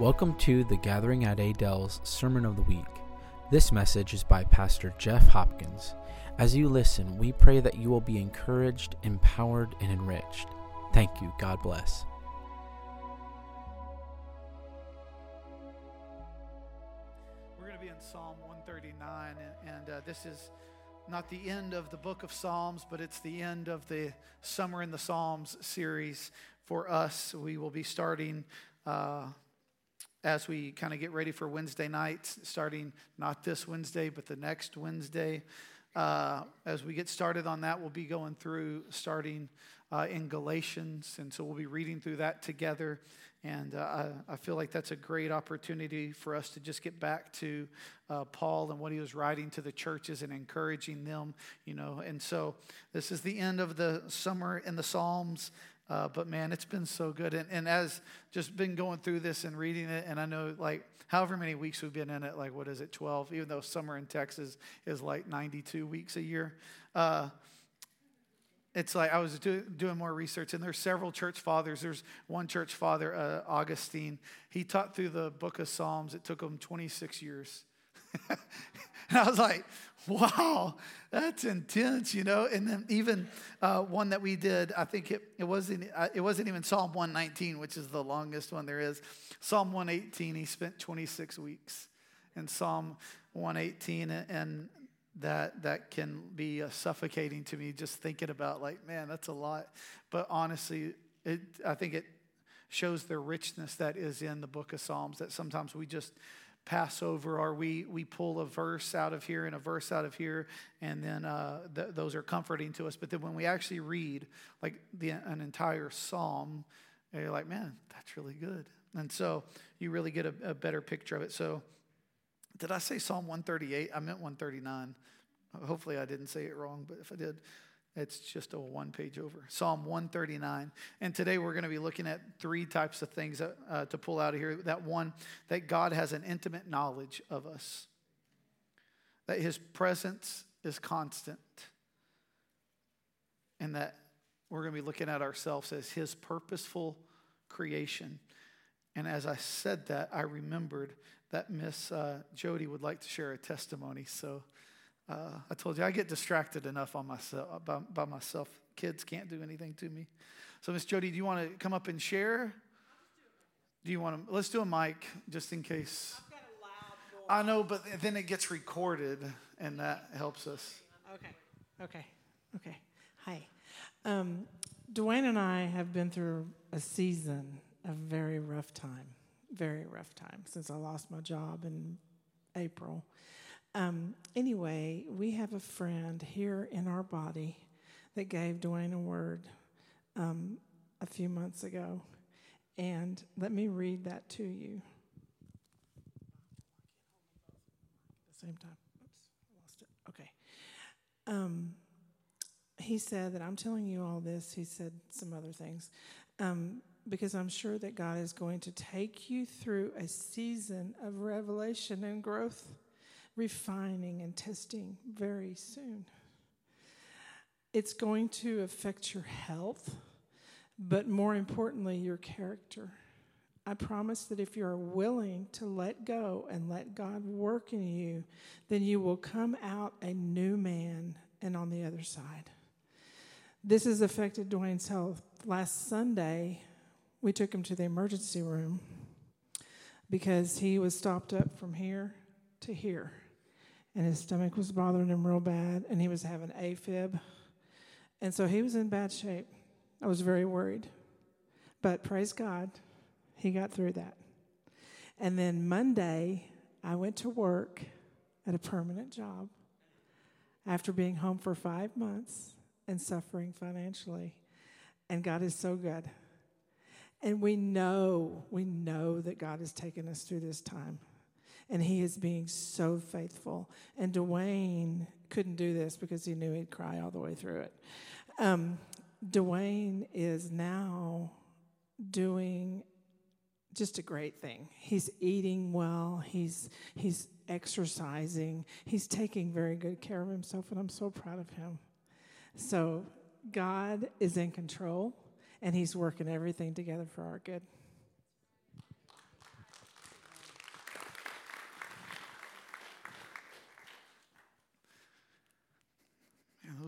Welcome to the Gathering at Adele's Sermon of the Week. This message is by Pastor Jeff Hopkins. As you listen, we pray that you will be encouraged, empowered, and enriched. Thank you. God bless. We're going to be in Psalm 139, and, uh, this is not the end of the book of Psalms, but it's the end of the Summer in the Psalms series for us. We will be starting uh, as we kind of get ready for Wednesday nights, starting not this Wednesday, but the next Wednesday. Uh, as we get started on that, we'll be going through starting uh, in Galatians. And so we'll be reading through that together. And uh, I, I, feel like that's a great opportunity for us to just get back to uh, Paul and what he was writing to the churches and encouraging them, you know. And so this is the end of the summer in the Psalms. Uh, but man, it's been so good. And, and as just been going through this and reading it, and I know like however many weeks we've been in it, like what is it, 12, even though summer in Texas is like 92 weeks a year. Uh, it's like I was do, doing more research, and there's several church fathers. There's one church father, uh, Augustine. He taught through the book of Psalms. It took him 26 years. and I was like, wow, that's intense, you know. And then even uh, one that we did, I think it, it wasn't uh, it wasn't even Psalm 119, which is the longest one there is. Psalm 118, he spent 26 weeks, and Psalm 118, and that that can be uh, suffocating to me just thinking about like man that's a lot but honestly it i think it shows the richness that is in the book of psalms that sometimes we just pass over or we we pull a verse out of here and a verse out of here and then uh, th- those are comforting to us but then when we actually read like the, an entire psalm you're like man that's really good and so you really get a, a better picture of it so did I say Psalm 138? I meant 139. Hopefully, I didn't say it wrong, but if I did, it's just a one page over. Psalm 139. And today we're going to be looking at three types of things that, uh, to pull out of here. That one, that God has an intimate knowledge of us, that his presence is constant, and that we're going to be looking at ourselves as his purposeful creation. And as I said that, I remembered that Miss uh, Jody would like to share a testimony. So uh, I told you I get distracted enough on myself by, by myself. Kids can't do anything to me. So Miss Jody, do you want to come up and share? Do you want to? Let's do a mic just in case. I know, but then it gets recorded, and that helps us. Okay. Okay. Okay. Hi. Um, Dwayne and I have been through a season of very rough time very rough time since I lost my job in April. Um, anyway, we have a friend here in our body that gave Dwayne a word um, a few months ago. And let me read that to you. At the same time. Oops, I lost it. Okay. Um, he said that I'm telling you all this. He said some other things. Um, because I'm sure that God is going to take you through a season of revelation and growth, refining and testing very soon. It's going to affect your health, but more importantly, your character. I promise that if you're willing to let go and let God work in you, then you will come out a new man and on the other side. This has affected Dwayne's health. Last Sunday, we took him to the emergency room because he was stopped up from here to here. And his stomach was bothering him real bad, and he was having AFib. And so he was in bad shape. I was very worried. But praise God, he got through that. And then Monday, I went to work at a permanent job after being home for five months and suffering financially. And God is so good. And we know, we know that God has taken us through this time. And He is being so faithful. And Dwayne couldn't do this because he knew he'd cry all the way through it. Um, Dwayne is now doing just a great thing. He's eating well, he's, he's exercising, he's taking very good care of himself, and I'm so proud of him. So, God is in control and He's working everything together for our good.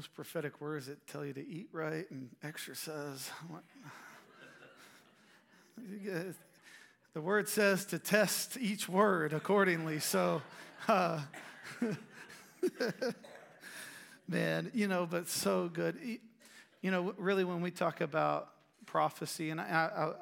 Those prophetic words that tell you to eat right and exercise. the word says to test each word accordingly. So, uh, man, you know, but so good. You know, really, when we talk about prophecy, and I,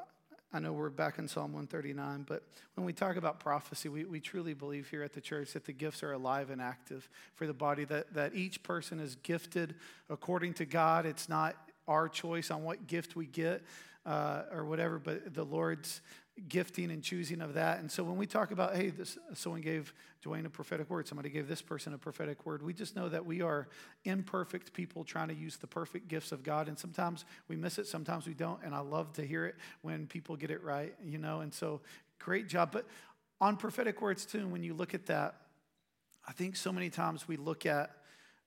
I, know we're back in Psalm 139, but when we talk about prophecy, we, we truly believe here at the church that the gifts are alive and active for the body, that, that each person is gifted according to God. It's not our choice on what gift we get uh, or whatever, but the Lord's gifting and choosing of that. And so when we talk about, hey, this, someone gave Dwayne a prophetic word, somebody gave this person a prophetic word, we just know that we are imperfect people trying to use the perfect gifts of God. And sometimes we miss it, sometimes we don't. And I love to hear it when people get it right, you know. And so great job. But on prophetic words, too, when you look at that, I think so many times we look at,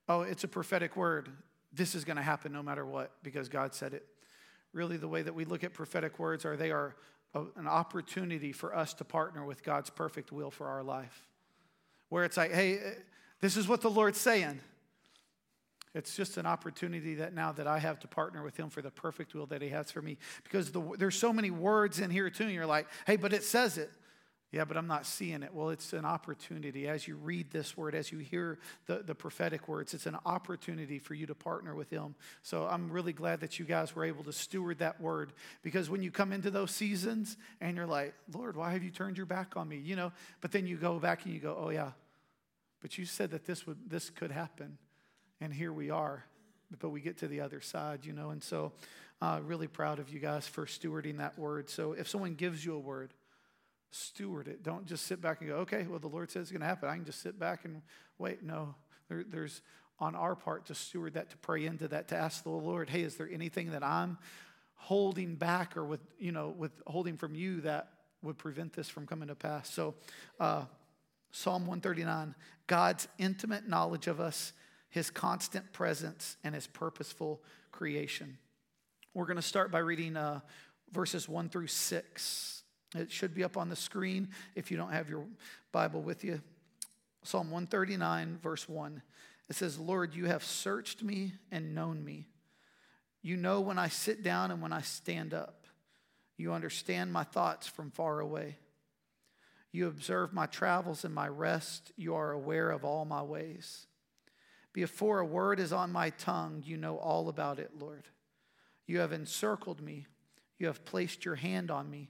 oh, it's a prophetic word. This is going to happen no matter what because God said it. Really, the way that we look at prophetic words are they are an opportunity for us to partner with God's perfect will for our life. Where it's like, hey, eh, this is what the Lord's saying. It's just an opportunity that now that I have to partner with Him for the perfect will that He has for me. Because the, there's so many words in here too, and you're like, hey, but it says it. Yeah, but I'm not seeing it. Well, it's an opportunity. As you read this word, as you hear the, the prophetic words, it's an opportunity for you to partner with Him. So I'm really glad that you guys were able to steward that word because when you come into those seasons and you're like, Lord, why have you turned your back on me? You know, but then you go back and you go, oh, yeah, but you said that this, would, this could happen. And here we are. But we get to the other side, you know, and so uh, really proud of you guys for stewarding that word. So if someone gives you a word, steward it. Don't just sit back and go, okay, well, the Lord says it's going to happen. I can just sit back and wait. No, there, there's on our part to steward that, to pray into that, to ask the Lord, hey, is there anything that I'm holding back or with, you know, with holding from you that would prevent this from coming to pass? So, uh, Psalm 139 God's intimate knowledge of us, his constant presence, and his purposeful creation. We're going to start by reading uh, verses 1 through 6. It should be up on the screen if you don't have your Bible with you. Psalm 139, verse 1. It says, Lord, you have searched me and known me. You know when I sit down and when I stand up. You understand my thoughts from far away. You observe my travels and my rest. You are aware of all my ways. Before a word is on my tongue, you know all about it, Lord. You have encircled me. You have placed your hand on me.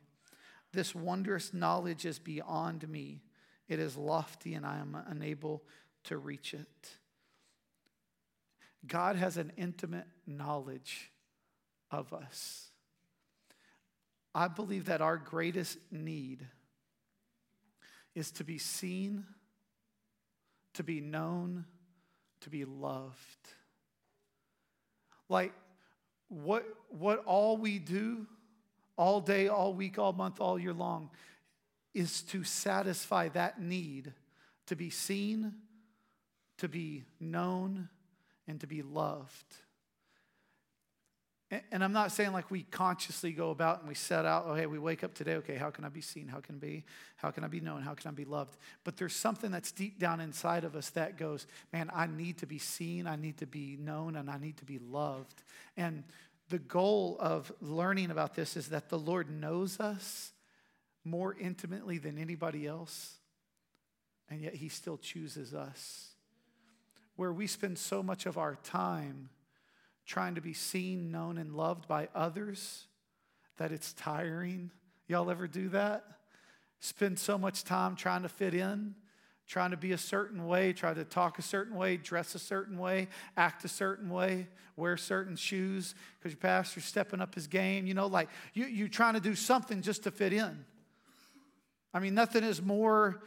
This wondrous knowledge is beyond me. It is lofty, and I am unable to reach it. God has an intimate knowledge of us. I believe that our greatest need is to be seen, to be known, to be loved. Like what, what all we do all day, all week, all month, all year long is to satisfy that need to be seen, to be known, and to be loved. And I'm not saying like we consciously go about and we set out, oh, hey, we wake up today, okay, how can I be seen? How can I be, how can I be known? How can I be loved? But there's something that's deep down inside of us that goes, man, I need to be seen, I need to be known, and I need to be loved. And the goal of learning about this is that the Lord knows us more intimately than anybody else, and yet He still chooses us. Where we spend so much of our time trying to be seen, known, and loved by others that it's tiring. Y'all ever do that? Spend so much time trying to fit in trying to be a certain way, try to talk a certain way, dress a certain way, act a certain way, wear certain shoes because your pastor's stepping up his game. You know, like you, you trying to do something just to fit in. I mean, nothing is more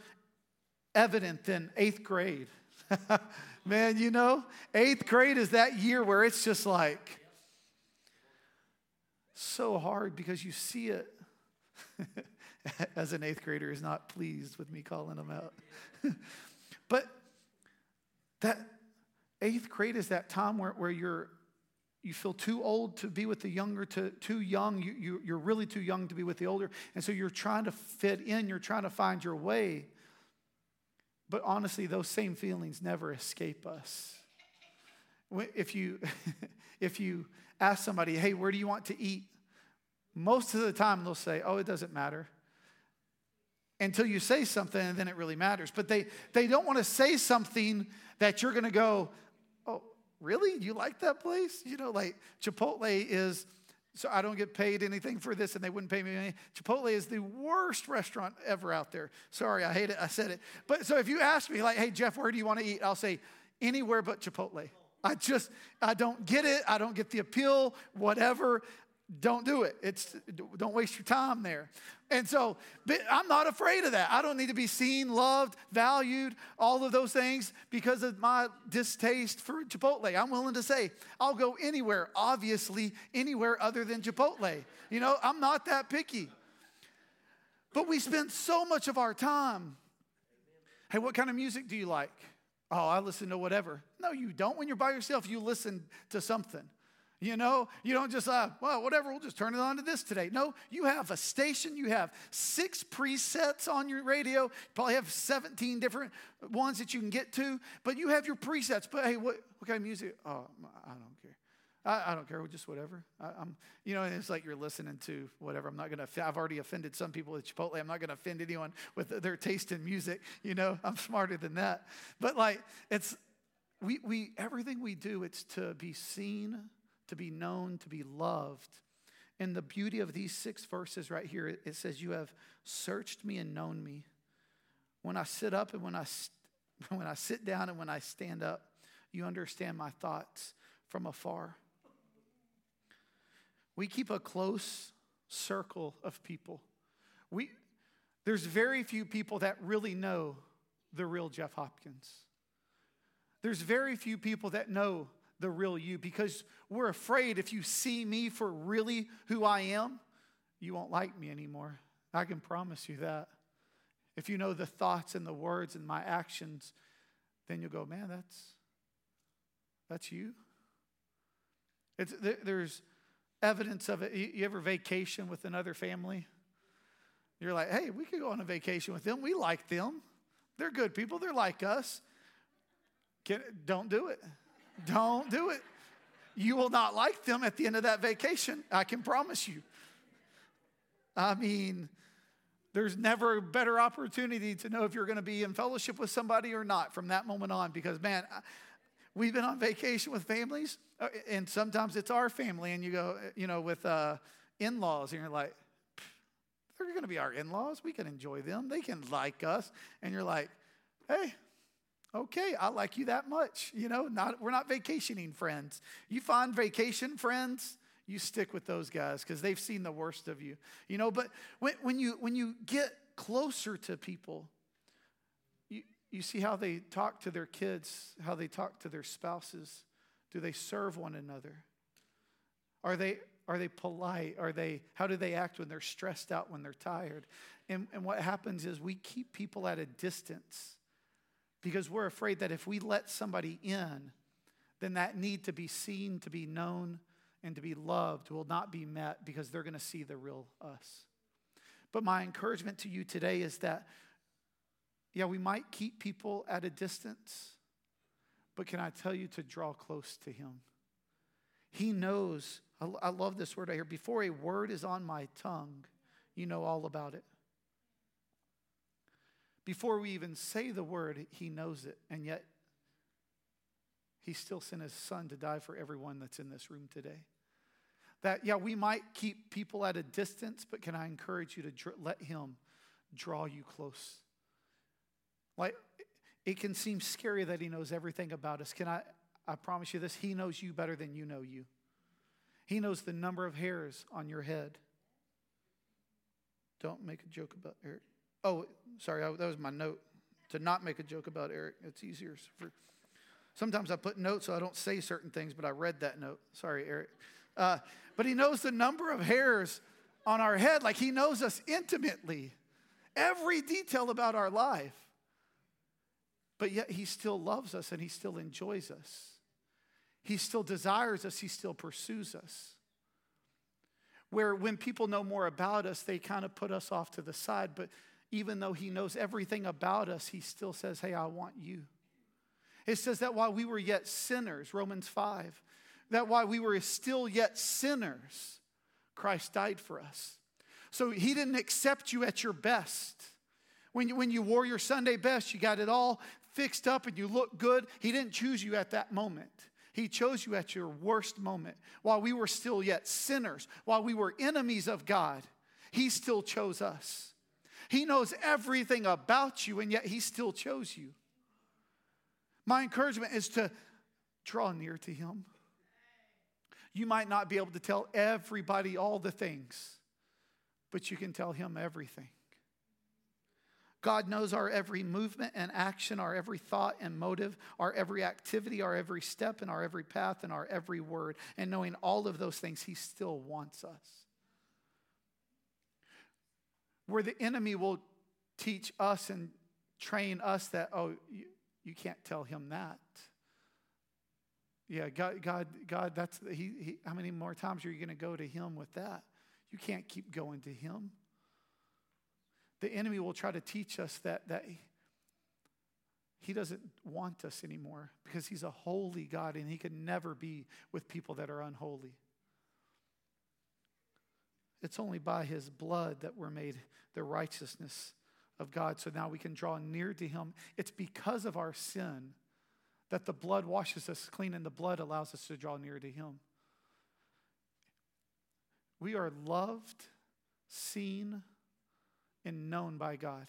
evident than eighth grade. Man, you know, eighth grade is that year where it's just like so hard because you see it. as an eighth grader is not pleased with me calling them out. but that eighth grade is that time where, where you're you feel too old to be with the younger to too young you, you, you're really too young to be with the older and so you're trying to fit in you're trying to find your way but honestly those same feelings never escape us if you if you ask somebody, "Hey, where do you want to eat?" Most of the time they'll say, "Oh, it doesn't matter." Until you say something and then it really matters. But they they don't want to say something that you're going to go, "Oh, really? You like that place?" You know, like Chipotle is so I don't get paid anything for this and they wouldn't pay me any. Chipotle is the worst restaurant ever out there. Sorry, I hate it. I said it. But so if you ask me, like, hey, Jeff, where do you want to eat? I'll say, anywhere but Chipotle. I just, I don't get it. I don't get the appeal, whatever. Don't do it. It's don't waste your time there. And so I'm not afraid of that. I don't need to be seen, loved, valued, all of those things because of my distaste for Chipotle. I'm willing to say I'll go anywhere, obviously, anywhere other than Chipotle. You know, I'm not that picky. But we spend so much of our time. Hey, what kind of music do you like? Oh, I listen to whatever. No, you don't. When you're by yourself, you listen to something. You know, you don't just, uh, well, whatever, we'll just turn it on to this today. No, you have a station, you have six presets on your radio, you probably have 17 different ones that you can get to, but you have your presets. But hey, what, what kind of music? Oh, I don't care. I, I don't care, just whatever. I, am you know, it's like you're listening to whatever. I'm not going to, I've already offended some people at Chipotle. I'm not going to offend anyone with their taste in music. You know, I'm smarter than that. But like, it's, we, we, everything we do, it's to be seen to be known, to be loved. And the beauty of these six verses right here, it says, You have searched me and known me. When I sit up and when I, when I sit down and when I stand up, you understand my thoughts from afar. We keep a close circle of people. We, there's very few people that really know the real Jeff Hopkins. There's very few people that know the real you because we're afraid if you see me for really who I am, you won't like me anymore. I can promise you that. If you know the thoughts and the words and my actions, then you'll go, man, that's that's you. It's, there's evidence of it. You ever vacation with another family? You're like, hey, we could go on a vacation with them. We like them. They're good people. They're like us. Can, don't do it. Don't do it. You will not like them at the end of that vacation. I can promise you. I mean, there's never a better opportunity to know if you're going to be in fellowship with somebody or not from that moment on because, man, we've been on vacation with families, uh, and sometimes it's our family, and you go, you know, with uh, in laws, and you're like, they're going to be our in laws. We can enjoy them, they can like us. And you're like, hey, Okay, I like you that much. You know, not, we're not vacationing friends. You find vacation friends, you stick with those guys because they've seen the worst of you. You know, but when, when, you, when you get closer to people, you, you see how they talk to their kids, how they talk to their spouses. Do they serve one another? Are they, are they polite? Are they, how do they act when they're stressed out, when they're tired? And, and what happens is we keep people at a distance because we're afraid that if we let somebody in, then that need to be seen, to be known, and to be loved will not be met because they're going to see the real us. But my encouragement to you today is that, yeah, we might keep people at a distance, but can I tell you to draw close to Him? He knows, I love this word I hear, before a word is on my tongue, you know all about it. Before we even say the word, he knows it. And yet, he still sent his son to die for everyone that's in this room today. That, yeah, we might keep people at a distance, but can I encourage you to dr- let him draw you close? Like, it can seem scary that he knows everything about us. Can I, I promise you this? He knows you better than you know you. He knows the number of hairs on your head. Don't make a joke about Eric. Oh, sorry, that was my note. To not make a joke about Eric. It's easier. For, sometimes I put notes so I don't say certain things, but I read that note. Sorry, Eric. Uh, but he knows the number of hairs on our head, like he knows us intimately, every detail about our life. But yet he still loves us and he still enjoys us. He still desires us, he still pursues us where when people know more about us, they kind of put us off to the side. But even though he knows everything about us, he still says, Hey, I want you. It says that while we were yet sinners, Romans 5, that while we were still yet sinners, Christ died for us. So he didn't accept you at your best. When you, when you wore your Sunday best, you got it all fixed up and you look good. He didn't choose you at that moment. He chose you at your worst moment. While we were still yet sinners, while we were enemies of God, He still chose us. He knows everything about you, and yet He still chose you. My encouragement is to draw near to Him. You might not be able to tell everybody all the things, but you can tell Him everything. God knows our every movement and action, our every thought and motive, our every activity, our every step, and our every path, and our every word. And knowing all of those things, He still wants us. Where the enemy will teach us and train us that, oh, you, you can't tell him that. Yeah, God, God, God, that's he, he how many more times are you going to go to him with that? You can't keep going to him. The enemy will try to teach us that, that he doesn't want us anymore because he's a holy God and he can never be with people that are unholy. It's only by his blood that we're made the righteousness of God. So now we can draw near to him. It's because of our sin that the blood washes us clean and the blood allows us to draw near to him. We are loved, seen, and known by God.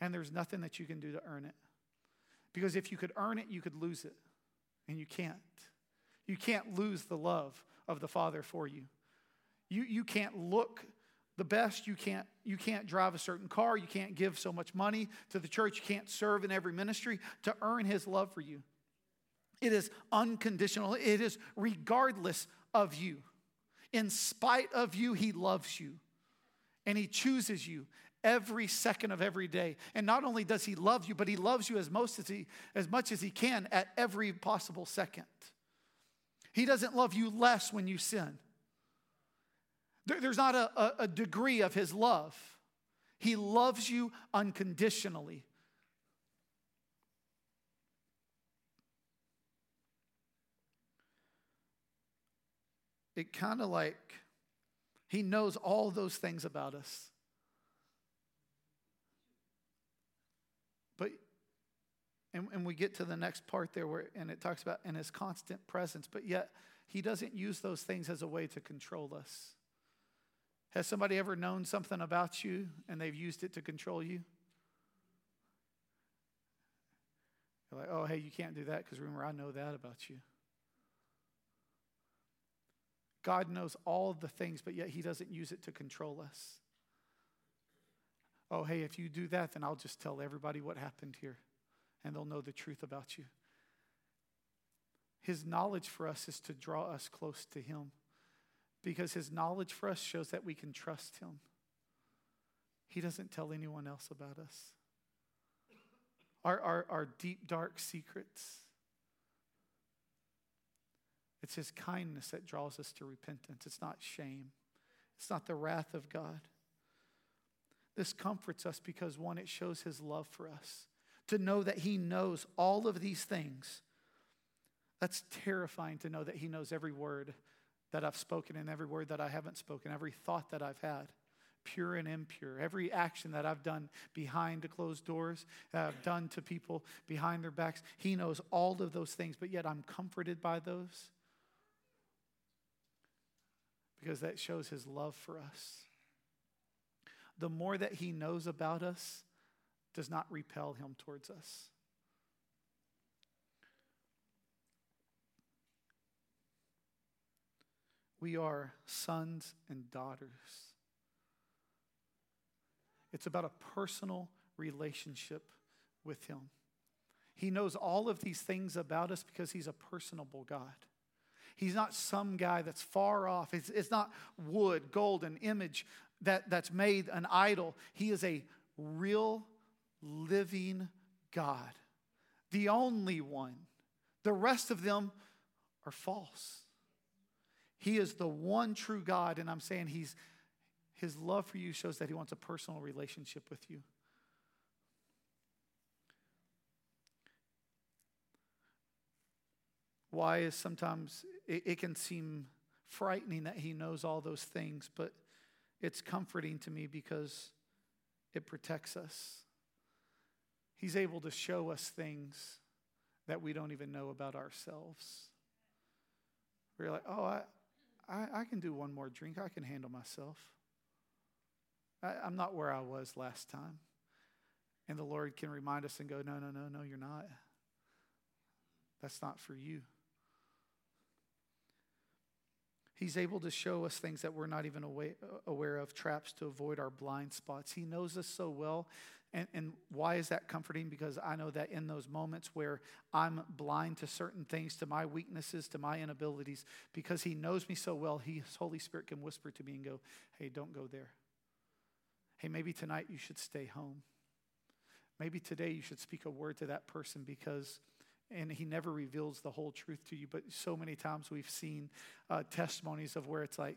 And there's nothing that you can do to earn it. Because if you could earn it, you could lose it. And you can't. You can't lose the love of the Father for you. You, you can't look the best. You can't, you can't drive a certain car. You can't give so much money to the church. You can't serve in every ministry to earn His love for you. It is unconditional, it is regardless of you. In spite of you, He loves you and He chooses you every second of every day. And not only does He love you, but He loves you as, most as, he, as much as He can at every possible second. He doesn't love you less when you sin. There, there's not a, a, degree of his love. He loves you unconditionally. It kind of like he knows all those things about us. But, and, and we get to the next part there where, and it talks about in his constant presence, but yet he doesn't use those things as a way to control us. Has somebody ever known something about you and they've used it to control you? You're like, oh, hey, you can't do that because remember, I know that about you. God knows all the things, but yet He doesn't use it to control us. Oh, hey, if you do that, then I'll just tell everybody what happened here and they'll know the truth about you. His knowledge for us is to draw us close to Him because his knowledge for us shows that we can trust him. He doesn't tell anyone else about us. Our, our, our deep, dark secrets. It's his kindness that draws us to repentance. It's not shame, it's not the wrath of God. This comforts us because, one, it shows his love for us. To know that he knows all of these things, that's terrifying to know that he knows every word that I've spoken and every word that I haven't spoken, every thought that I've had, pure and impure, every action that I've done behind closed doors, that I've done to people behind their backs. He knows all of those things, but yet I'm comforted by those because that shows his love for us. The more that he knows about us does not repel him towards us. We are sons and daughters. It's about a personal relationship with Him. He knows all of these things about us because He's a personable God. He's not some guy that's far off. It's, it's not wood, gold, an image that, that's made an idol. He is a real, living God, the only one. The rest of them are false. He is the one true God, and I'm saying he's, his love for you shows that he wants a personal relationship with you. Why is sometimes it, it can seem frightening that He knows all those things, but it's comforting to me because it protects us. He's able to show us things that we don't even know about ourselves. We're like, oh, I, I, I can do one more drink. I can handle myself. I, I'm not where I was last time. And the Lord can remind us and go, no, no, no, no, you're not. That's not for you. He's able to show us things that we're not even uh, aware of, traps to avoid our blind spots. He knows us so well. And, and why is that comforting? Because I know that in those moments where I'm blind to certain things, to my weaknesses, to my inabilities, because He knows me so well, His Holy Spirit can whisper to me and go, Hey, don't go there. Hey, maybe tonight you should stay home. Maybe today you should speak a word to that person because and he never reveals the whole truth to you. But so many times we've seen uh, testimonies of where it's like,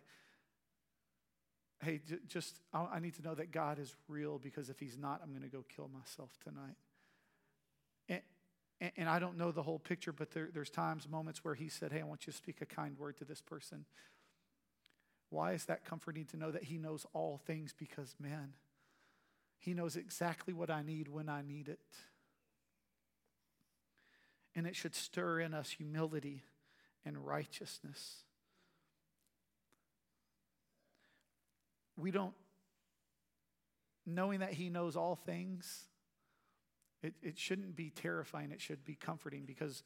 hey, j- just, I-, I need to know that God is real because if he's not, I'm going to go kill myself tonight. And, and, I don't know the whole picture, but there, there's times, moments where he said, hey, I want you to speak a kind word to this person. Why is that comforting to know that he knows all things? Because, man, he knows exactly what I need when I need it and it should stir in us humility and righteousness. We don't, knowing that He knows all things, it, it shouldn't be terrifying, it should be comforting because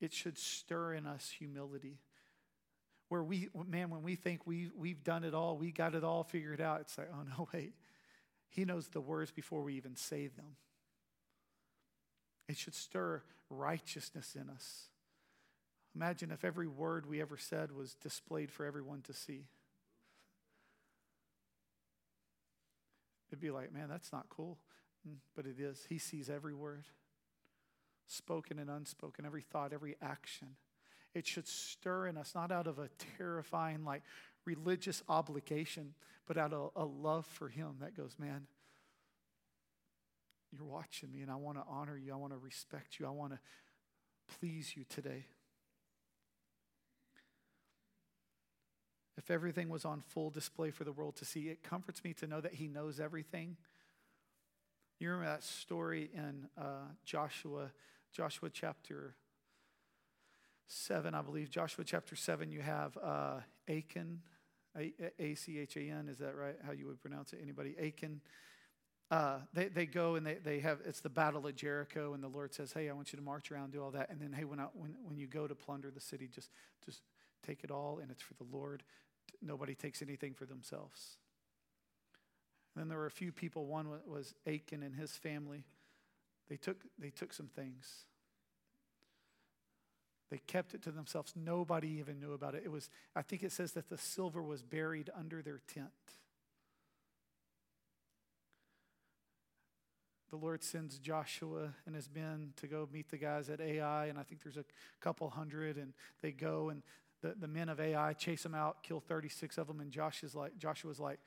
it should stir in us humility. Where we, man, when we think we, we've done it all, we got it all figured out, it's like, oh no, wait. He knows the words before we even say them. It should stir righteousness in us. Imagine if every word we ever said was displayed for everyone to see. It'd be like, man, that's not cool. Mm, but it is. He sees every word, spoken and unspoken, every thought, every action. It should stir in us, not out of a terrifying, like religious obligation, but out of a love for Him that goes, man, you're watching me, and I want to honor you. I want to respect you. I want to please you today. If everything was on full display for the world to see, it comforts me to know that He knows everything. You remember that story in uh, Joshua, Joshua chapter 7, I believe. Joshua chapter 7, you have uh, Achan, A C H A N, is that right? How you would pronounce it? Anybody? Achan uh, they, they go and they, they have, it's the battle of Jericho, and the Lord says, Hey, I want you to march around, do all that. And then, hey, when, I, when, when you go to plunder the city, just, just take it all, and it's for the Lord. Nobody takes anything for themselves. And then there were a few people. One was Achan and his family. They took, they took some things. They kept it to themselves. Nobody even knew about it. It was, I think it says that the silver was buried under their tent. the Lord sends Joshua and his men to go meet the guys at Ai, and I think there's a couple hundred, and they go, and the, the men of Ai chase them out, kill 36 of them, and Josh is like, Joshua's like,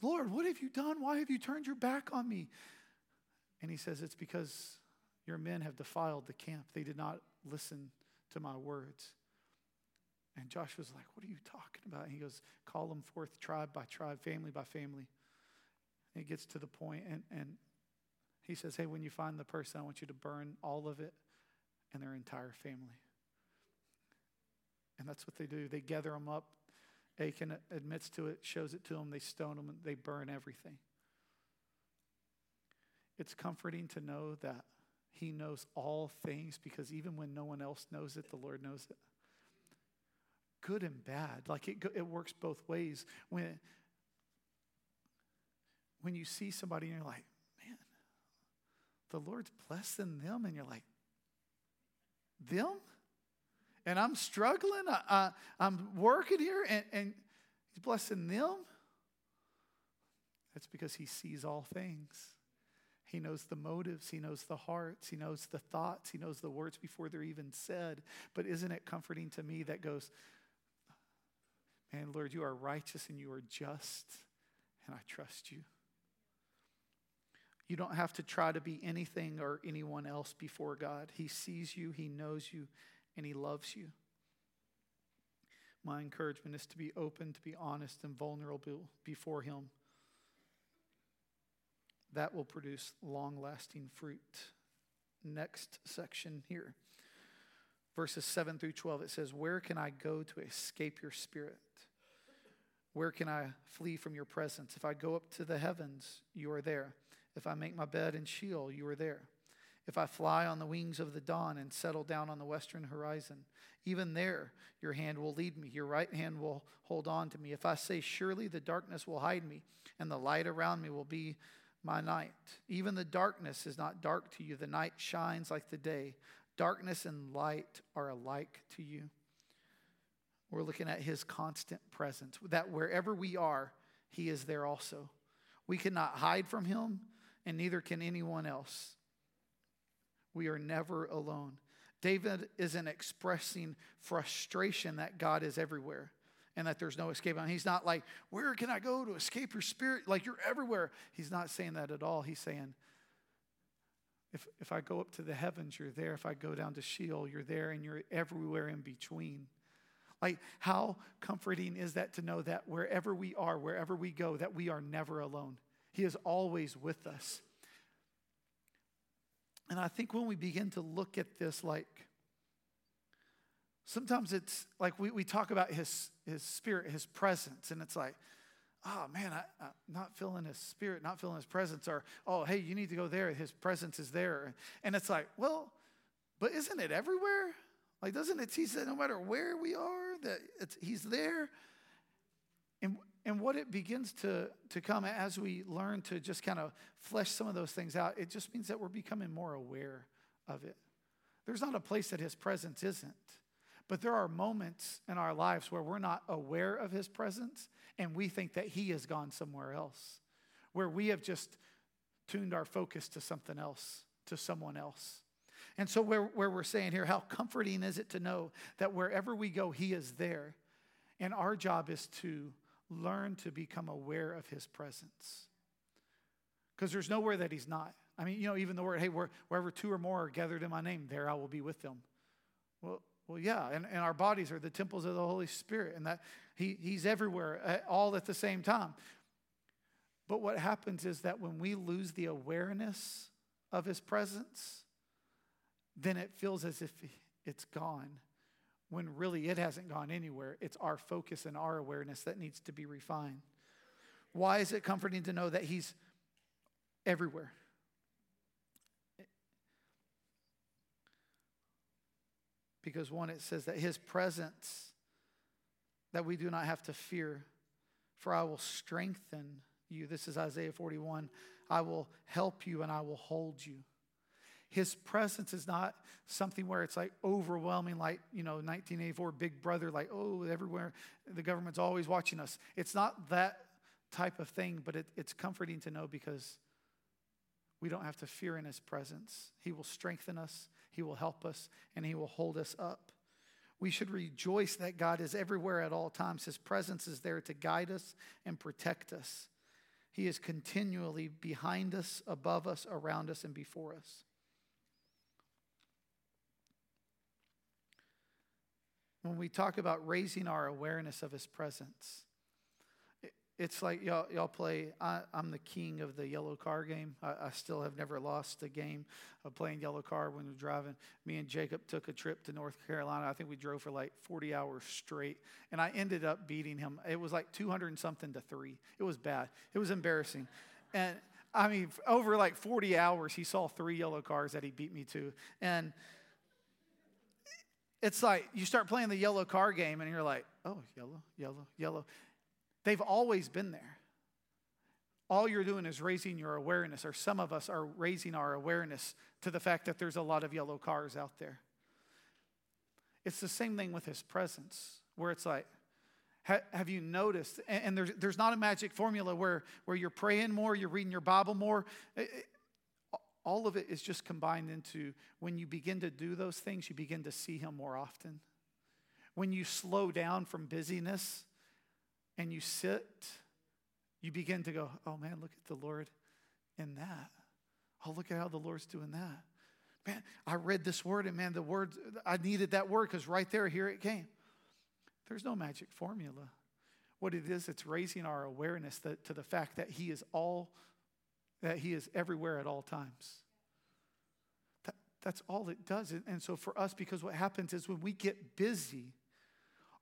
Lord, what have you done? Why have you turned your back on me? And he says, It's because your men have defiled the camp. They did not listen to my words. And Joshua's like, What are you talking about? And he goes, Call them forth tribe by tribe, family by family. And he gets to the point, and, and he says, Hey, when you find the person, I want you to burn all of it and their entire family. And that's what they do. They gather them up. Achan admits to it, shows it to them, they stone them, they burn everything. It's comforting to know that He knows all things because even when no one else knows it, the Lord knows it. Good and bad. Like it, it works both ways. When, when you see somebody and you're like, man, the Lord's blessing them, and you're like, them? And I'm struggling. I, I, am working here, and, and He's blessing them. That's because He sees all things. He knows the motives, He knows the hearts, He knows the thoughts, He knows the words before they're even said. But isn't it comforting to me that goes, Man, Lord, you are righteous and you are just, and I trust you. You don't have to try to be anything or anyone else before God. He sees you, He knows you, and He loves you. My encouragement is to be open, to be honest, and vulnerable before Him. That will produce long lasting fruit. Next section here. Verses 7 through 12, it says, Where can I go to escape your spirit? Where can I flee from your presence? If I go up to the heavens, you are there. If I make my bed in Sheol, you are there. If I fly on the wings of the dawn and settle down on the western horizon, even there your hand will lead me, your right hand will hold on to me. If I say, Surely the darkness will hide me, and the light around me will be my night. Even the darkness is not dark to you, the night shines like the day. Darkness and light are alike to you. We're looking at his constant presence, that wherever we are, he is there also. We cannot hide from him and neither can anyone else. We are never alone. David isn't expressing frustration that God is everywhere and that there's no escape. And he's not like, Where can I go to escape your spirit? Like you're everywhere. He's not saying that at all. He's saying, if, if I go up to the heavens, you're there. If I go down to Sheol, you're there, and you're everywhere in between. Like, how comforting is that to know that wherever we are, wherever we go, that we are never alone? He is always with us. And I think when we begin to look at this, like, sometimes it's like we, we talk about his, his spirit, his presence, and it's like, oh man, I, am not feeling his spirit, not feeling his presence, or oh, hey, you need to go there, his presence is there. And it's like, well, but isn't it everywhere? Like, doesn't it teach that no matter where we are, that he's there? And and what it begins to, to come as we learn to just kind of flesh some of those things out, it just means that we're becoming more aware of it. There's not a place that His presence isn't, but there are moments in our lives where we're not aware of His presence and we think that He has gone somewhere else, where we have just tuned our focus to something else, to someone else. And so, where, where we're saying here, how comforting is it to know that wherever we go, He is there. And our job is to learn to become aware of his presence. Because there's nowhere that he's not. I mean, you know, even the word, hey, wherever two or more are gathered in my name, there I will be with them. Well, well, yeah, and, and our bodies are the temples of the Holy Spirit, and that he, He's everywhere, uh, all at the same time. But what happens is that when we lose the awareness of His presence, then it feels as if it's gone when really it hasn't gone anywhere. It's our focus and our awareness that needs to be refined. Why is it comforting to know that He's everywhere? Because one, it says that His presence, that we do not have to fear, for I will strengthen you. This is Isaiah 41. I will help you and I will hold you. His presence is not something where it's like overwhelming, like, you know, 1984 Big Brother, like, oh, everywhere, the government's always watching us. It's not that type of thing, but it, it's comforting to know because we don't have to fear in His presence. He will strengthen us, He will help us, and He will hold us up. We should rejoice that God is everywhere at all times. His presence is there to guide us and protect us. He is continually behind us, above us, around us, and before us. When we talk about raising our awareness of his presence. It's like y'all, y'all play, I, am the king of the yellow car game. I, I, still have never lost a game of playing yellow car when we are driving. Me and Jacob took a trip to North Carolina. I think we drove for like 40 hours straight. And I ended up beating him. It was like 200 and something to three. It was bad. It was embarrassing. And I mean, over like 40 hours, he saw three yellow cars that he beat me to. And it's like you start playing the yellow car game and you're like, oh, yellow, yellow, yellow. They've always been there. All you're doing is raising your awareness, or some of us are raising our awareness to the fact that there's a lot of yellow cars out there. It's the same thing with his presence, where it's like, have you noticed? And there's, there's not a magic formula where, where you're praying more, you're reading your Bible more all of it is just combined into when you begin to do those things, you begin to see Him more often. When you slow down from busyness and you sit, you begin to go, oh man, look at the Lord in that. Oh, look at how the Lord's doing that. Man, I read this word and man, the word, I needed that word because right there, here it came. There's no magic formula. What it is, it's raising our awareness that, to the fact that He is all, that He is everywhere at all times. That, that's all it does. And so for us, because what happens is when we get busy,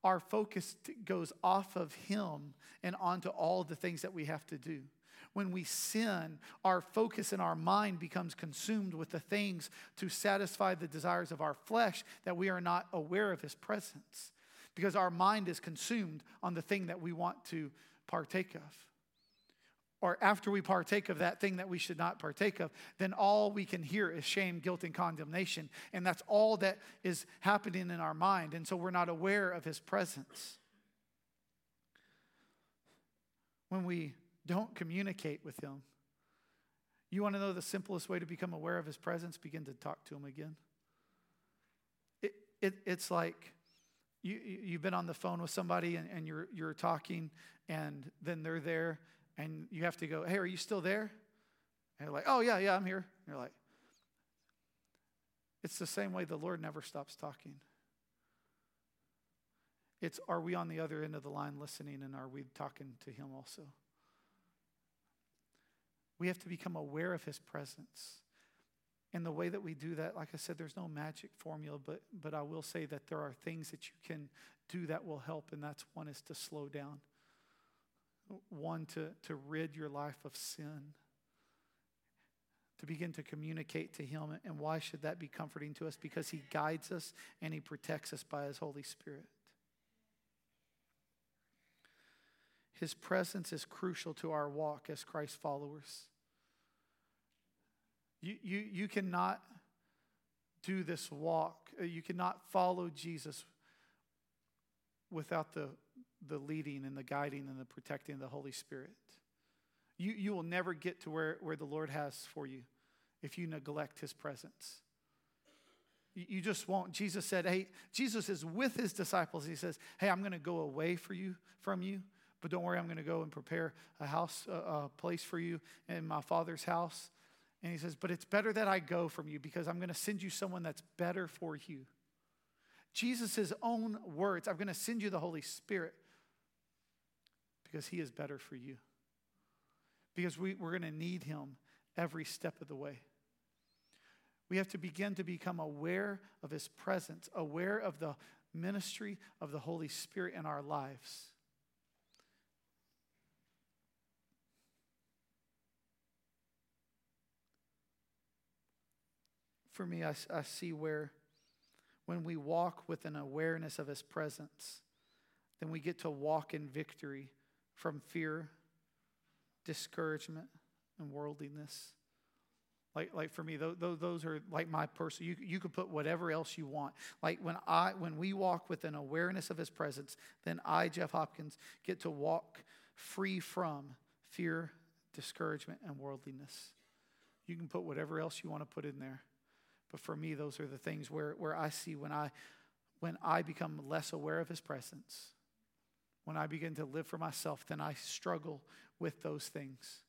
our focus goes off of Him and onto all the things that we have to do. When we sin, our focus and our mind becomes consumed with the things to satisfy the desires of our flesh that we are not aware of His presence because our mind is consumed on the thing that we want to partake of. Or after we partake of that thing that we should not partake of, then all we can hear is shame, guilt, and condemnation. And that's all that is happening in our mind. And so we're not aware of His presence. When we don't communicate with Him, you want to know the simplest way to become aware of His presence? Begin to talk to Him again. It, it, it's like you, you've been on the phone with somebody and, and you're, you're talking, and then they're there, and you have to go, Hey, are you still there? And they're like, Oh, yeah, yeah, I'm here. And you're like, It's the same way the Lord never stops talking. It's are we on the other end of the line listening and are we talking to Him also? We have to become aware of His presence. And the way that we do that, like I said, there's no magic formula, but, but I will say that there are things that you can do that will help, and that's one is to slow down, one to, to rid your life of sin, to begin to communicate to Him. And why should that be comforting to us? Because He guides us and He protects us by His Holy Spirit. His presence is crucial to our walk as Christ followers. You, you, you cannot do this walk, uh, you cannot follow Jesus without the, the leading and the guiding and the protecting of the Holy Spirit. You, you will never get to where, where the Lord has for you if you neglect his presence. You, you just won't. Jesus said, Hey, Jesus is with his disciples. He says, Hey, I'm going to go away for you from you, but don't worry, I'm going to go and prepare a house, a, a place for you in my Father's house. And he says, But it's better that I go from you because I'm going to send you someone that's better for you. Jesus' own words, I'm going to send you the Holy Spirit because he is better for you. Because we, we're going to need him every step of the way. We have to begin to become aware of his presence, aware of the ministry of the Holy Spirit in our lives. for me, I, I see where when we walk with an awareness of His presence, then we get to walk in victory from fear, discouragement, and worldliness. Like, like for me, those, those are like my personal. You, you could put whatever else you want. Like when I when we walk with an awareness of His presence, then I, Jeff Hopkins, get to walk free from fear, discouragement, and worldliness. You can put whatever else you want to put in there. But for me, those are the things where, where I see when I, when I become less aware of his presence, when I begin to live for myself, then I struggle with those things.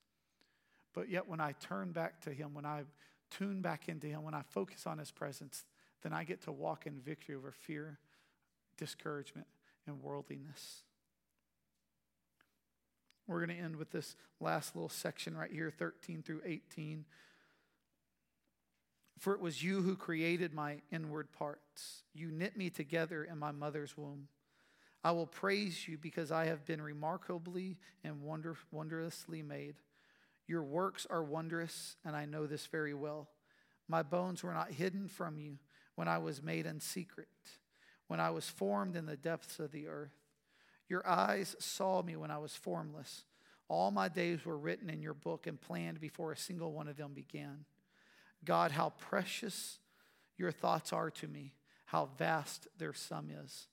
But yet, when I turn back to him, when I tune back into him, when I focus on his presence, then I get to walk in victory over fear, discouragement, and worldliness. We're going to end with this last little section right here, 13 through 18. For it was you who created my inward parts. You knit me together in my mother's womb. I will praise you because I have been remarkably and wonder, wondrously made. Your works are wondrous, and I know this very well. My bones were not hidden from you when I was made in secret, when I was formed in the depths of the earth. Your eyes saw me when I was formless. All my days were written in your book and planned before a single one of them began. God, how precious your thoughts are to me, how vast their sum is.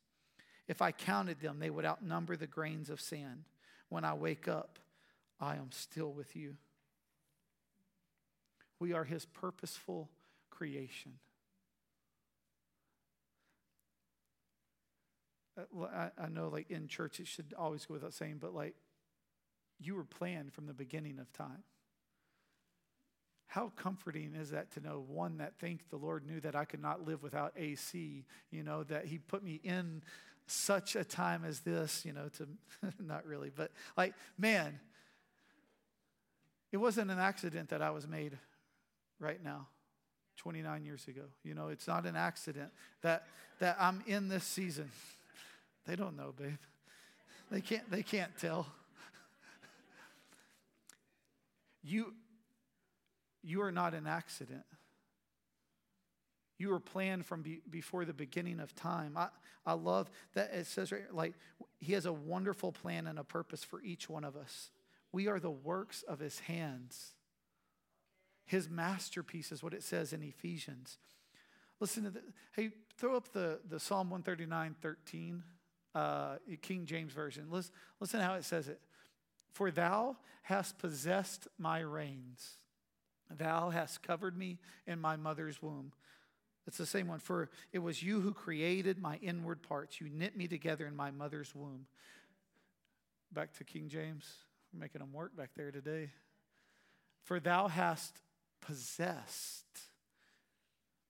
If I counted them, they would outnumber the grains of sand. When I wake up, I am still with you. We are his purposeful creation. Uh, I know, like in church, it should always go without saying, but like you were planned from the beginning of time. how comforting is that to know one that thank the Lord knew that I could not live without AC, you know, that He put me in such a time as this, you know, to not really, but like, man, it wasn't an accident that I was made right now. 29 years ago. You know, it's not an accident that that I'm in this season. They don't know, babe. They can't they can't tell. You you are not an accident. You were planned from be, before the beginning of time. I, I love that it says right like he has a wonderful plan and a purpose for each one of us. We are the works of his hands. His masterpiece is what it says in Ephesians. Listen to the, hey, throw up the, the Psalm 139, 13, uh, King James Version. Listen, listen how it says it. For thou hast possessed my reins. Thou hast covered me in my mother's womb. It's the same one. For it was you who created my inward parts. You knit me together in my mother's womb. Back to King James. We're making them work back there today. For thou hast possessed.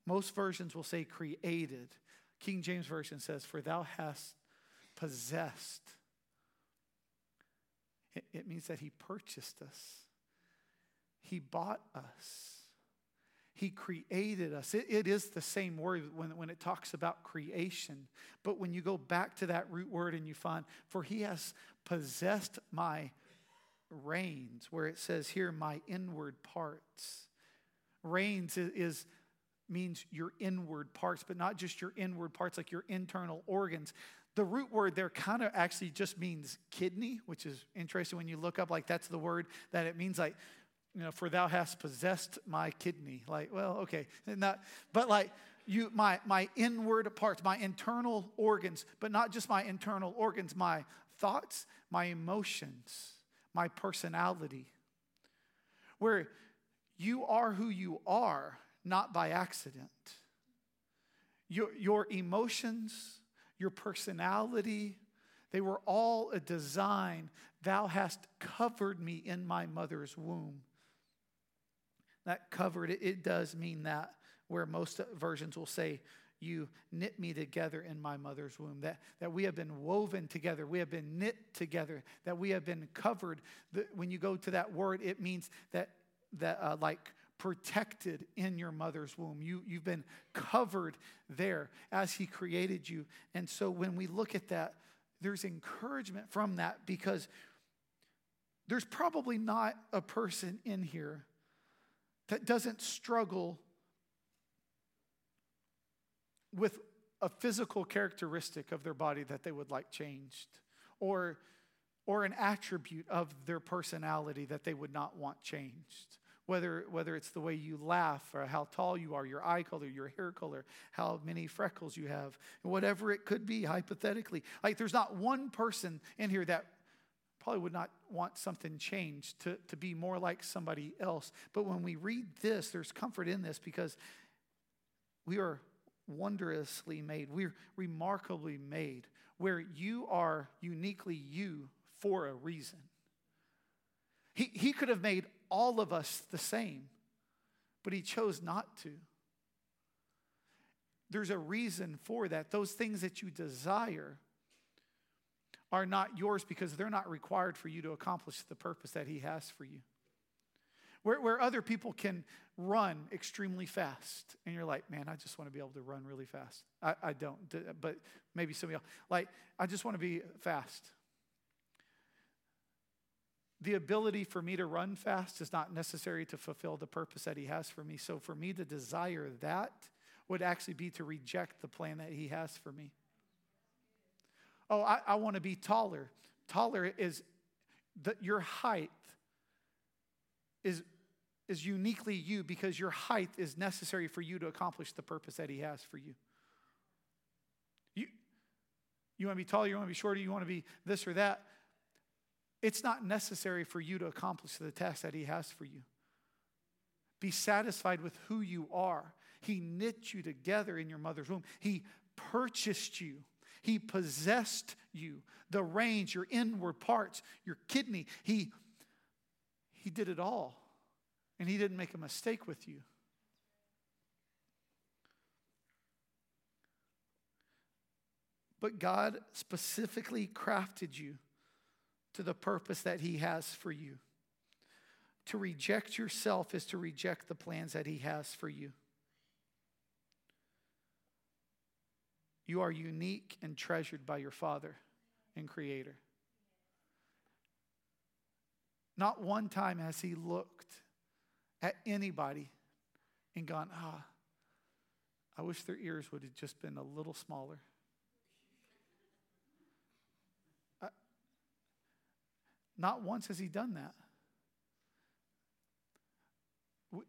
Most versions will say created. King James Version says, For thou hast possessed. It, it means that he purchased us, he bought us. He created us. It, it is the same word when, when it talks about creation. But when you go back to that root word and you find, for he has possessed my reins, where it says here, my inward parts. Reins is, is means your inward parts, but not just your inward parts, like your internal organs. The root word there kind of actually just means kidney, which is interesting when you look up, like that's the word that it means, like, you know, for thou hast possessed my kidney. Like, well, okay, not, but like, you, my, my inward parts, my internal organs, but not just my internal organs, my thoughts, my emotions, my personality. Where you are who you are, not by accident. Your, your emotions, your personality, they were all a design. Thou hast covered me in my mother's womb. That covered, it, it does mean that, where most versions will say, you knit me together in my mother's womb, that, that we have been woven together, we have been knit together, that we have been covered. The, when you go to that word, it means that, that uh, like protected in your mother's womb. You, you've been covered there as He created you. And so when we look at that, there's encouragement from that because there's probably not a person in here that doesn't struggle with a physical characteristic of their body that they would like changed, or, or an attribute of their personality that they would not want changed. Whether, whether it's the way you laugh, or how tall you are, your eye color, your hair color, how many freckles you have, whatever it could be, hypothetically. Like, there's not one person in here that probably would not want something changed to, to be more like somebody else. But when we read this, there's comfort in this because we are wondrously made. We're remarkably made, where you are uniquely you for a reason. He, he could have made all of us the same, but he chose not to. There's a reason for that. Those things that you desire are not yours because they're not required for you to accomplish the purpose that he has for you. Where, where other people can run extremely fast. And you're like, man, I just want to be able to run really fast. I, I don't, but maybe some of y'all, like, I just want to be fast. The ability for me to run fast is not necessary to fulfill the purpose that He has for me. So for me to desire that would actually be to reject the plan that He has for me. Oh, I, I want to be taller. Taller is that your height is is uniquely you because your height is necessary for you to accomplish the purpose that He has for you. You, you want to be taller, you want to be shorter, you want to be this or that. It's not necessary for you to accomplish the task that He has for you. Be satisfied with who you are. He knit you together in your mother's womb, He purchased you. He possessed you, the reins, your inward parts, your kidney. He, he did it all. And He didn't make a mistake with you. But God specifically crafted you to the purpose that He has for you. To reject yourself is to reject the plans that He has for you. You are unique and treasured by your Father and Creator. Not one time has He looked at anybody and gone, ah, I wish their ears would have just been a little smaller. Not once has he done that.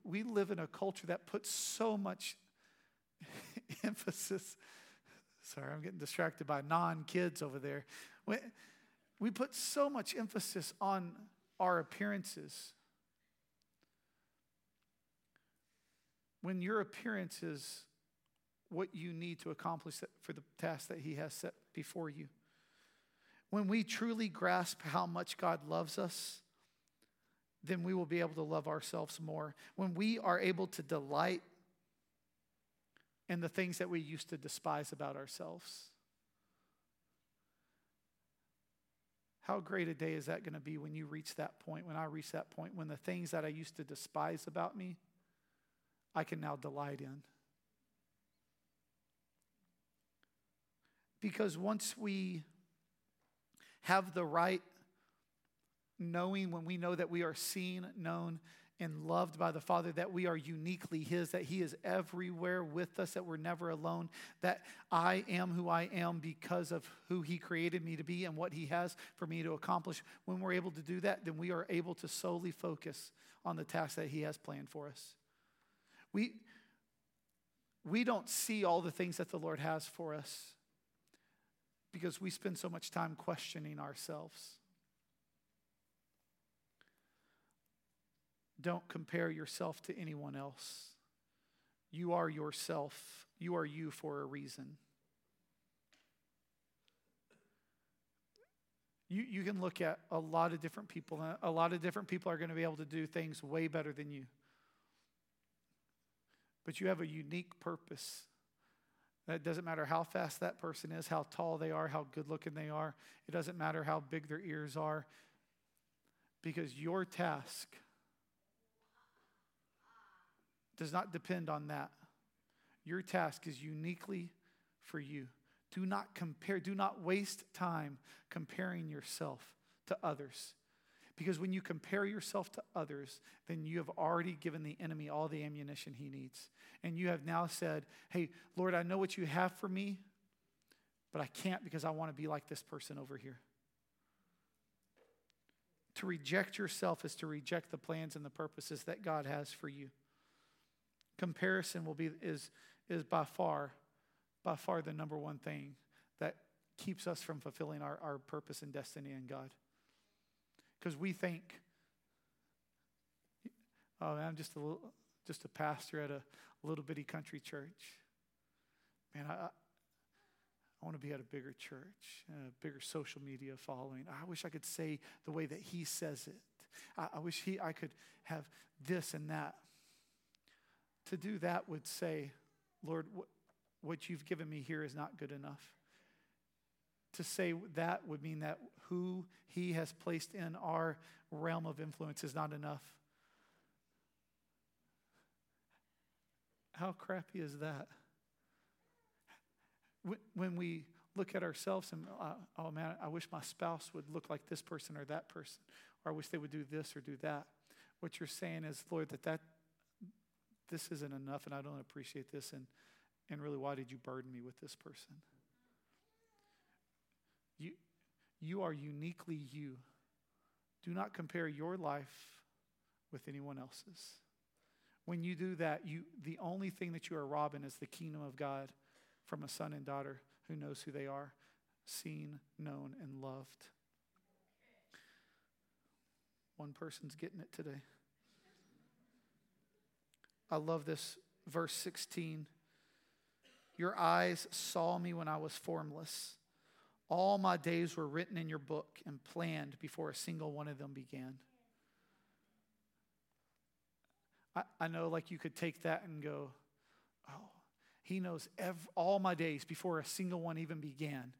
We live in a culture that puts so much emphasis. Sorry, I'm getting distracted by non kids over there. We put so much emphasis on our appearances. When your appearance is what you need to accomplish for the task that He has set before you. When we truly grasp how much God loves us, then we will be able to love ourselves more. When we are able to delight in the things that we used to despise about ourselves. How great a day is that going to be when you reach that point, when I reach that point, when the things that I used to despise about me, I can now delight in? Because once we have the right knowing when we know that we are seen, known, and loved by the Father, that we are uniquely His, that He is everywhere with us, that we're never alone, that I am who I am because of who He created me to be and what He has for me to accomplish. When we're able to do that, then we are able to solely focus on the task that He has planned for us. We, we don't see all the things that the Lord has for us because we spend so much time questioning ourselves. Don't compare yourself to anyone else. You are yourself. You are you for a reason. You, you can look at a lot of different people. and A lot of different people are going to be able to do things way better than you. But you have a unique purpose it doesn't matter how fast that person is, how tall they are, how good looking they are. It doesn't matter how big their ears are. Because your task does not depend on that. Your task is uniquely for you. Do not compare, do not waste time comparing yourself to others. Because when you compare yourself to others, then you have already given the enemy all the ammunition he needs. And you have now said, Hey, Lord, I know what you have for me, but I can't because I want to be like this person over here. To reject yourself is to reject the plans and the purposes that God has for you. Comparison will be is is by far, by far the number one thing that keeps us from fulfilling our, our purpose and destiny in God because we think, oh, man, I'm just a little, just a pastor at a little bitty country church. Man, I, I want to be at a bigger church, a bigger social media following. I wish I could say the way that he says it. I, I wish he, I could have this and that. To do that would say, Lord, what, you've given me here is not good enough to say that would mean that who he has placed in our realm of influence is not enough. How crappy is that? When we look at ourselves and, uh, oh man, I wish my spouse would look like this person or that person, or I wish they would do this or do that. What you're saying is, Lord, that, that this isn't enough and I don't appreciate this. And, and really, why did you burden me with this person? You, you are uniquely you. Do not compare your life with anyone else's. When you do that, you, the only thing that you are robbing is the kingdom of God from a son and daughter who knows who they are, seen, known, and loved. One person's getting it today. I love this verse 16. Your eyes saw me when I was formless. All my days were written in your book and planned before a single one of them began. I, I know, like, you could take that and go, oh, he knows ev- all my days before a single one even began.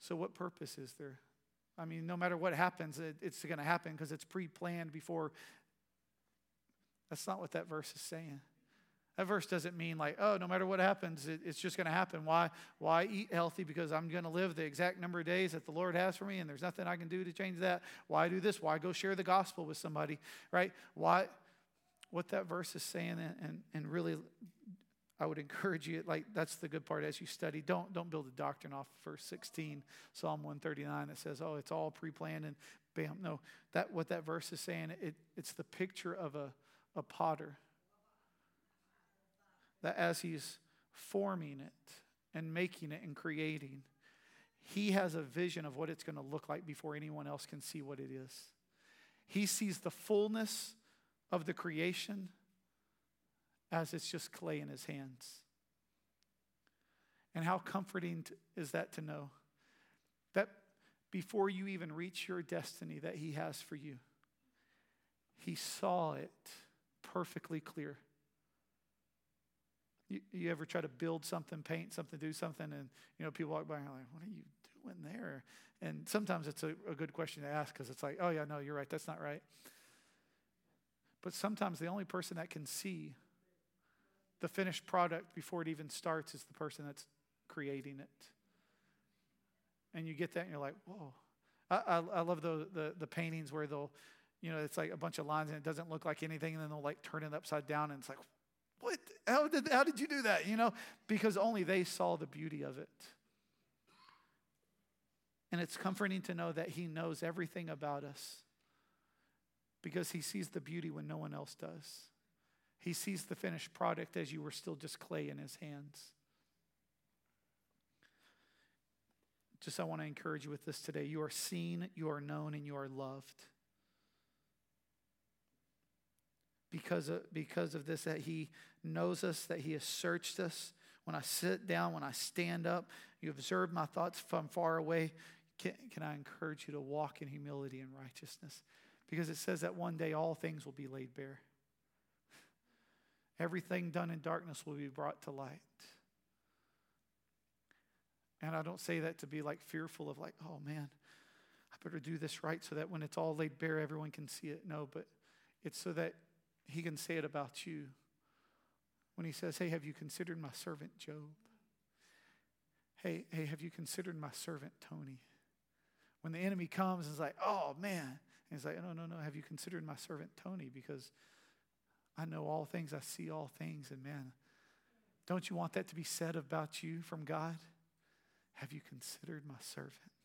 So, what purpose is there? I mean, no matter what happens, it, it's going to happen because it's pre planned before. That's not what that verse is saying. That verse doesn't mean like, oh, no matter what happens, it, it's just going to happen. Why? Why eat healthy? Because I'm going to live the exact number of days that the Lord has for me, and there's nothing I can do to change that. Why do this? Why go share the gospel with somebody? Right? Why? What that verse is saying, and, and, and really, I would encourage you. Like that's the good part as you study. Don't don't build a doctrine off verse 16, Psalm 139 that says, "Oh, it's all pre-planned and bam." No, that what that verse is saying. It, it's the picture of a a potter that as he's forming it and making it and creating, he has a vision of what it's going to look like before anyone else can see what it is. He sees the fullness of the creation as it's just clay in his hands. And how comforting is that to know that before you even reach your destiny that he has for you, he saw it perfectly clear. You, you ever try to build something, paint something, do something, and you know people walk by and are like, "What are you doing there?" And sometimes it's a, a good question to ask because it's like, "Oh yeah, no, you're right. That's not right." But sometimes the only person that can see the finished product before it even starts is the person that's creating it. And you get that, and you're like, "Whoa!" I, I, love the, the the paintings where they'll, you know, it's like a bunch of lines and it doesn't look like anything, and then they'll like turn it upside down, and it's like, what? How did, how did you do that? You know, because only they saw the beauty of it. And it's comforting to know that He knows everything about us because He sees the beauty when no one else does. He sees the finished product as you were still just clay in His hands. Just I want to encourage you with this today. You are seen, you are known, and you are loved. Because of, because of this, that He knows us, that He has searched us. When I sit down, when I stand up, you observe my thoughts from far away. Can, can I encourage you to walk in humility and righteousness? Because it says that one day all things will be laid bare. Everything done in darkness will be brought to light. And I don't say that to be like fearful of like, oh man, I better do this right so that when it's all laid bare, everyone can see it. No, but it's so that he can say it about you when he says, Hey, have you considered my servant Job? Hey, hey, have you considered my servant Tony? When the enemy comes and is like, Oh man, and he's like, No, no, no, have you considered my servant Tony? Because I know all things, I see all things, and man, don't you want that to be said about you from God? Have you considered my servant?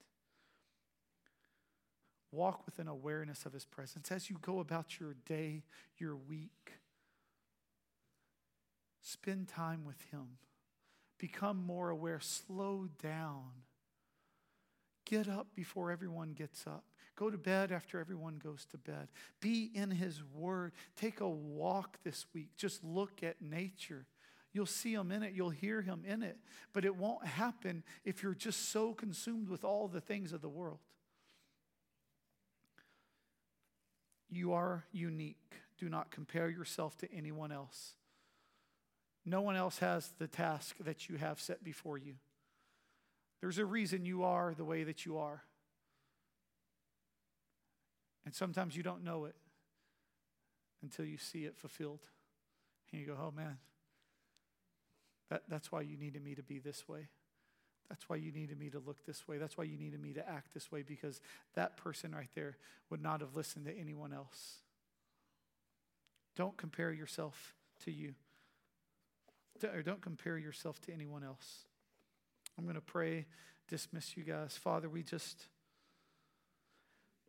Walk with an awareness of His presence as you go about your day, your week. Spend time with Him. Become more aware. Slow down. Get up before everyone gets up. Go to bed after everyone goes to bed. Be in His Word. Take a walk this week. Just look at nature. You'll see Him in it, you'll hear Him in it. But it won't happen if you're just so consumed with all the things of the world. You are unique. Do not compare yourself to anyone else. No one else has the task that you have set before you. There's a reason you are the way that you are. And sometimes you don't know it until you see it fulfilled. And you go, oh man, that, that's why you needed me to be this way. That's why you needed me to look this way. That's why you needed me to act this way because that person right there would not have listened to anyone else. Don't compare yourself to you. Or don't compare yourself to anyone else. I'm going to pray, dismiss you guys. Father, we just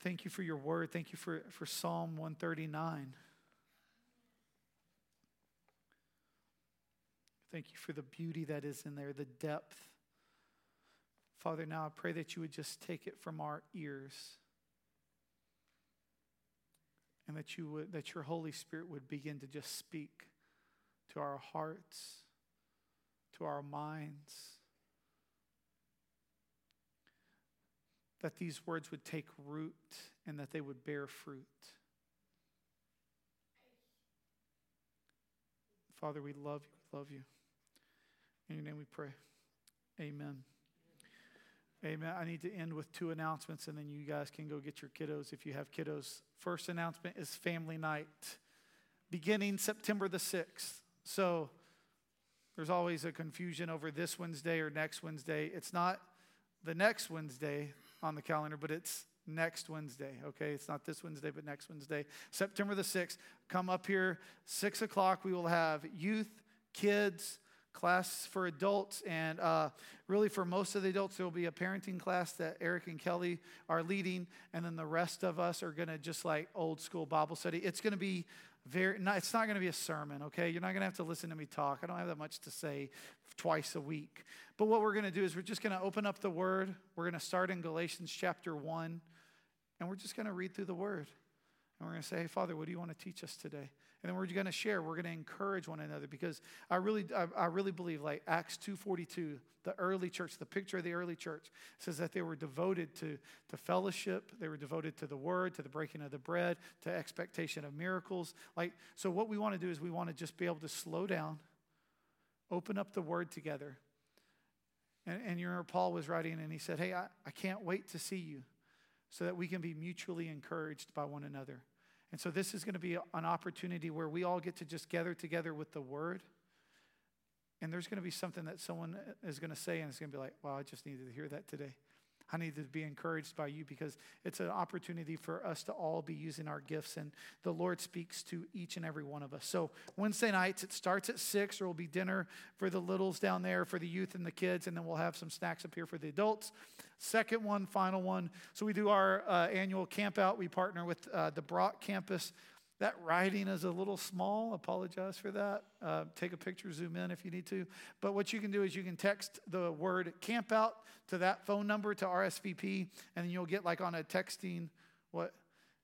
thank you for your word. Thank you for, for Psalm 139. Thank you for the beauty that is in there, the depth Father, now I pray that you would just take it from our ears and that you would that your Holy Spirit would begin to just speak to our hearts, to our minds. That these words would take root and that they would bear fruit. Father, we love you. We love you. In your name we pray. Amen. Amen. I need to end with two announcements and then you guys can go get your kiddos if you have kiddos. First announcement is family night beginning September the 6th. So there's always a confusion over this Wednesday or next Wednesday. It's not the next Wednesday on the calendar, but it's next Wednesday, okay? It's not this Wednesday, but next Wednesday, September the 6th. Come up here, 6 o'clock. We will have youth, kids, class for adults, and uh, really for most of the adults, there will be a parenting class that Eric and Kelly are leading, and then the rest of us are going to just like old school Bible study. It's going to be very, not, it's not going to be a sermon, okay? You're not going to have to listen to me talk. I don't have that much to say twice a week. But what we're going to do is we're just going to open up the Word. We're going to start in Galatians chapter 1, and we're just going to read through the Word. And we're going to say, hey, Father, what do you want to teach us today? And then we're going to share. We're going to encourage one another because I really, I, I really believe, like Acts 2.42, the early church, the picture of the early church says that they were devoted to, to fellowship. They were devoted to the word, to the breaking of the bread, to expectation of miracles. Like, so what we want to do is we want to just be able to slow down, open up the word together. And, and you remember Paul was writing and he said, hey, I, I can't wait to see you so that we can be mutually encouraged by one another. And so this is going to be an opportunity where we all get to just gather together with the word. And there's going to be something that someone is going to say, and it's going to be like, wow, I just needed to hear that today. I need to be encouraged by you because it's an opportunity for us to all be using our gifts, and the Lord speaks to each and every one of us. So, Wednesday nights, it starts at 6. There will be dinner for the littles down there, for the youth and the kids, and then we'll have some snacks up here for the adults. Second one, final one. So, we do our uh, annual camp out. We partner with uh, the Brock campus that writing is a little small. Apologize for that. Uh, take a picture, zoom in if you need to. But what you can do is you can text the word camp out to that phone number to RSVP, and then you'll get like on a texting, what?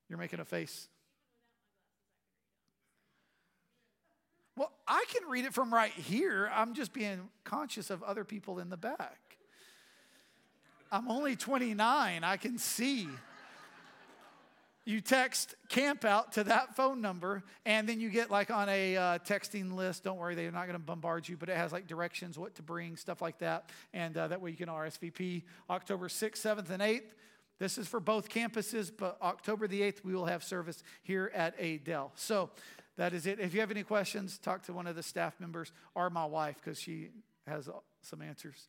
You're making a face. Well, I can read it from right here. I'm just being conscious of other people in the back. I'm only 29. I can see you text camp out to that phone number and then you get like on a uh, texting list. Don't worry they're not going to bombard you but it has like directions what to bring stuff like that. And uh, that way you can rsvp october 6th 7th and 8th this is for both campuses but october the 8th we will have service here at adel so that is it. If you have any questions talk to one of the staff members or my wife because she has some answers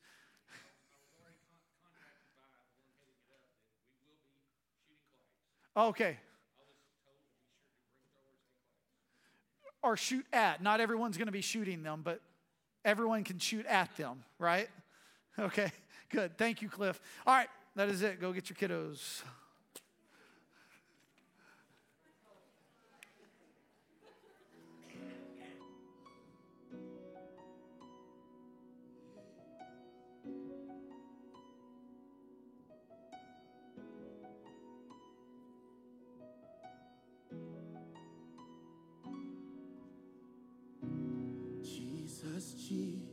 Oh, okay. Or shoot at. Not everyone's going to be shooting them, but everyone can shoot at them, right? Okay, good. Thank you, Cliff. All right, that is it. Go get your kiddos. Jesus.